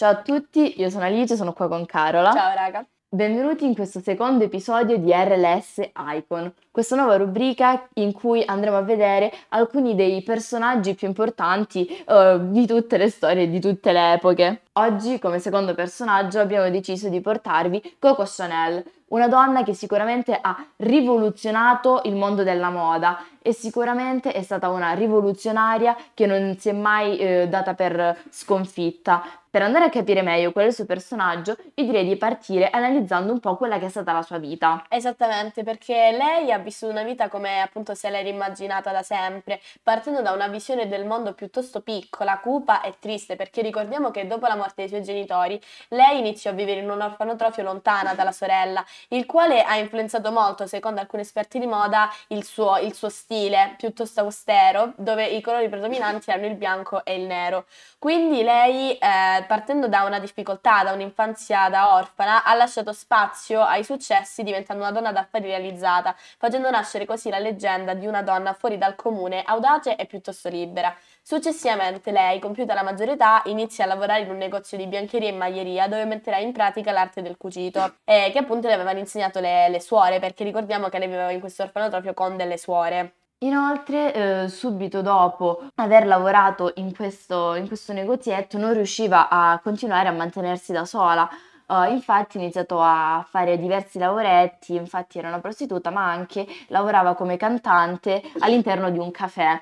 Ciao a tutti, io sono Alice, sono qua con Carola. Ciao raga. Benvenuti in questo secondo episodio di RLS Icon, questa nuova rubrica in cui andremo a vedere alcuni dei personaggi più importanti uh, di tutte le storie, di tutte le epoche. Oggi, come secondo personaggio, abbiamo deciso di portarvi Coco Chanel, una donna che sicuramente ha rivoluzionato il mondo della moda e sicuramente è stata una rivoluzionaria che non si è mai eh, data per sconfitta. Per andare a capire meglio qual è il suo personaggio, vi direi di partire analizzando un po' quella che è stata la sua vita. Esattamente, perché lei ha vissuto una vita come appunto se l'era immaginata da sempre, partendo da una visione del mondo piuttosto piccola, cupa e triste, perché ricordiamo che dopo la morte dei suoi genitori, lei iniziò a vivere in un orfanotrofio lontana dalla sorella, il quale ha influenzato molto, secondo alcuni esperti di moda, il suo, il suo stile piuttosto austero, dove i colori predominanti erano il bianco e il nero. Quindi lei eh, partendo da una difficoltà, da un'infanzia da orfana, ha lasciato spazio ai successi diventando una donna d'affari realizzata, facendo nascere così la leggenda di una donna fuori dal comune, audace e piuttosto libera. Successivamente lei, compiuta la maggiore età, inizia a lavorare in un negozio di biancheria e maglieria dove metterà in pratica l'arte del cucito, eh, che appunto le avevano insegnato le, le suore, perché ricordiamo che lei viveva in questo orfanotrofio con delle suore. Inoltre, eh, subito dopo aver lavorato in questo, in questo negozietto, non riusciva a continuare a mantenersi da sola. Uh, infatti ha iniziato a fare diversi lavoretti, infatti era una prostituta, ma anche lavorava come cantante all'interno di un caffè.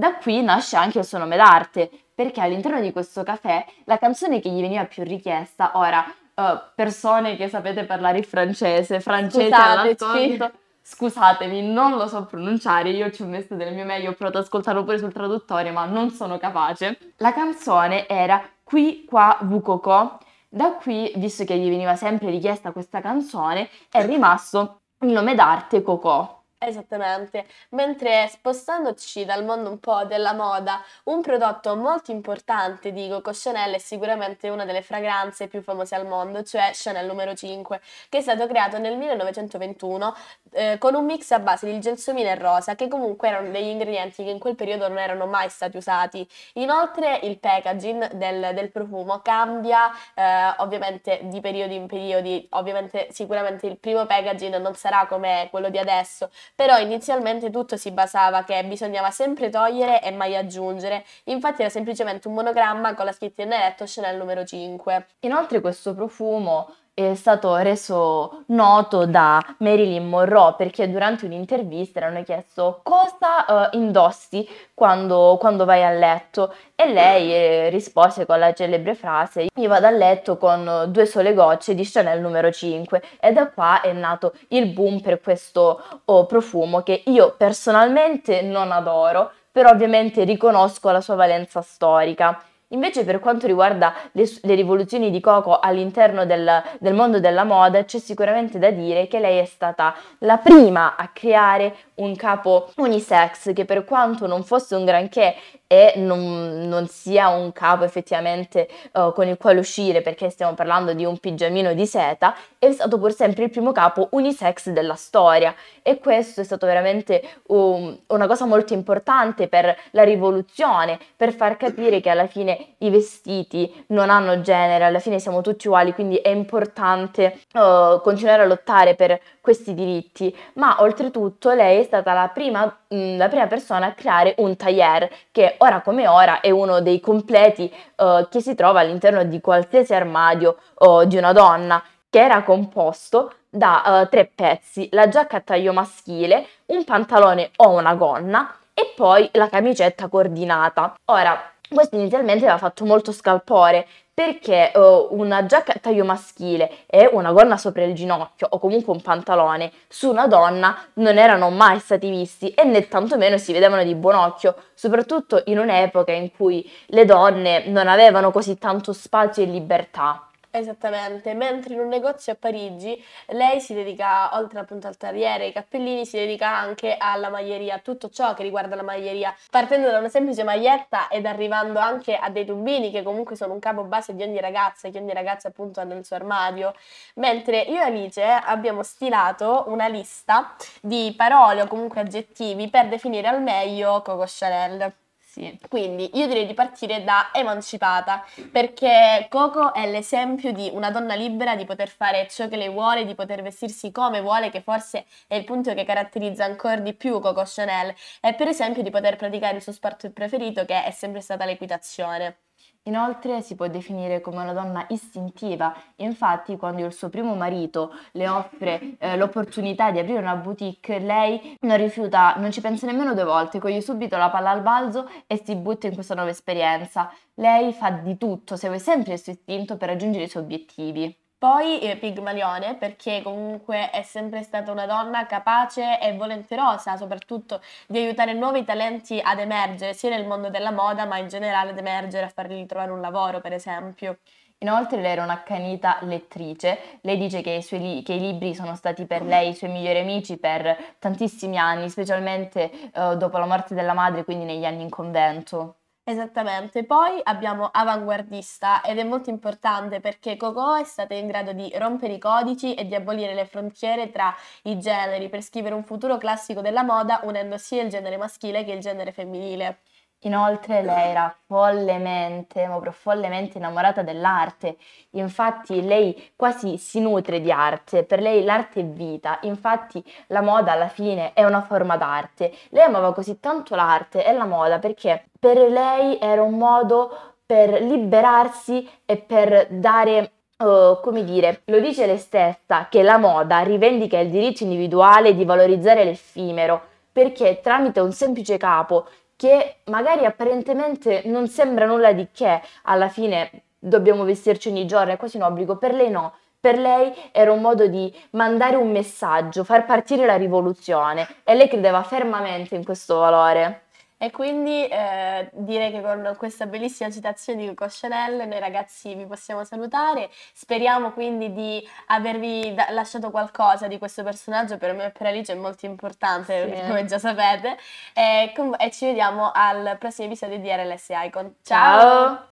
Da qui nasce anche il suo nome d'arte, perché all'interno di questo caffè la canzone che gli veniva più richiesta, ora, uh, persone che sapete parlare il francese, francese all'ascolto, Scusatemi, non lo so pronunciare, io ci ho messo del mio meglio, ho provato ad ascoltarlo pure sul traduttore, ma non sono capace. La canzone era Qui qua Vucoco. Da qui, visto che gli veniva sempre richiesta questa canzone, è rimasto il nome d'arte Coco. Esattamente, mentre spostandoci dal mondo un po' della moda, un prodotto molto importante di Coco Chanel è sicuramente una delle fragranze più famose al mondo, cioè Chanel numero 5, che è stato creato nel 1921 eh, con un mix a base di gelsomino e rosa, che comunque erano degli ingredienti che in quel periodo non erano mai stati usati. Inoltre il packaging del, del profumo cambia eh, ovviamente di periodi in periodi, ovviamente sicuramente il primo packaging non sarà come quello di adesso, però inizialmente tutto si basava che bisognava sempre togliere e mai aggiungere, infatti era semplicemente un monogramma con la scritta in neretto Chanel numero 5. Inoltre questo profumo è stato reso noto da Marilyn Monroe perché durante un'intervista le hanno chiesto cosa uh, indossi quando, quando, vai a letto e lei eh, rispose con la celebre frase io vado a letto con due sole gocce di Chanel numero 5 e da qua è nato il boom per questo oh, profumo che io personalmente non adoro però ovviamente riconosco la sua valenza storica. Invece per quanto riguarda le, le rivoluzioni di Coco all'interno del, del, mondo della moda, c'è sicuramente da dire che lei è stata la prima a creare un capo unisex che per quanto non fosse un granché e non, non sia un capo effettivamente uh, con il quale uscire perché stiamo parlando di un pigiamino di seta, è stato pur sempre il primo capo unisex della storia. E questo è stato veramente um, una cosa molto importante per la rivoluzione, per far capire che alla fine i vestiti non hanno genere, alla fine siamo tutti uguali, quindi è importante uh, continuare a lottare per questi diritti, ma oltretutto lei è stata la prima, mh, mm, la prima persona a creare un tailleur che ora come ora è uno dei completi uh, che si trova all'interno di qualsiasi armadio uh, di una donna, che era composto da uh, tre pezzi, la giacca a taglio maschile, un pantalone o una gonna e poi la camicetta coordinata. Ora, questo inizialmente aveva fatto molto scalpore perché uh, una giacca a taglio maschile e una gonna sopra il ginocchio o comunque un pantalone su una donna non erano mai stati visti e né tantomeno si vedevano di buon occhio, soprattutto in un'epoca in cui le donne non avevano così tanto spazio e libertà. Esattamente, mentre in un negozio a Parigi lei si dedica, oltre appunto al terriere e ai cappellini, si dedica anche alla maglieria, a tutto ciò che riguarda la maglieria, partendo da una semplice maglietta ed arrivando anche a dei tubini che comunque sono un capo base di ogni ragazza, che ogni ragazza appunto ha nel suo armadio, mentre io e Alice abbiamo stilato una lista di parole o comunque aggettivi per definire al meglio Coco Chanel. Sì. Quindi io direi di partire da Emancipata, perché Coco è l'esempio di una donna libera di poter fare ciò che lei vuole, di poter vestirsi come vuole, che forse è il punto che caratterizza ancora di più Coco Chanel, e per esempio di poter praticare il suo sport preferito che è sempre stata l'equitazione. Inoltre si può definire come una donna istintiva, infatti quando il suo primo marito le offre eh, l'opportunità di aprire una boutique, lei non rifiuta, non ci pensa nemmeno due volte, coglie subito la palla al balzo e si butta in questa nuova esperienza. Lei fa di tutto, segue sempre il suo istinto per raggiungere i suoi obiettivi. Poi eh, Pigmalione, perché comunque è sempre stata una donna capace e volenterosa, soprattutto di aiutare nuovi talenti ad emergere, sia nel mondo della moda, ma in generale ad emergere, a fargli trovare un lavoro, per esempio. Inoltre lei era un'accanita lettrice, lei dice che i, suoi che i libri sono stati per lei i suoi migliori amici per tantissimi anni, specialmente eh, dopo la morte della madre, quindi negli anni in convento. Esattamente, poi abbiamo avanguardista ed è molto importante perché Coco è stata in grado di rompere i codici e di abolire le frontiere tra i generi per scrivere un futuro classico della moda unendo sia il genere maschile che il genere femminile. Inoltre lei era follemente, ma proprio follemente innamorata dell'arte, infatti lei quasi si nutre di arte, per lei l'arte è vita, infatti la moda alla fine è una forma d'arte. Lei amava così tanto l'arte e la moda perché per lei era un modo per liberarsi e per dare Uh, come dire, lo dice lei stessa che la moda rivendica il diritto individuale di valorizzare l'effimero, perché tramite un semplice capo che magari apparentemente non sembra nulla di che, alla fine dobbiamo vestirci ogni giorno, è quasi un obbligo, per lei no. Per lei era un modo di mandare un messaggio, far partire la rivoluzione e lei credeva fermamente in questo valore. E quindi eh, direi che con questa bellissima citazione di Coco Chanel noi ragazzi vi possiamo salutare. Speriamo quindi di avervi da- lasciato qualcosa di questo personaggio, per me e per Alice è molto importante, Sì. come già sapete. E, com- e ci vediamo al prossimo episodio di RLS Icon. Ciao!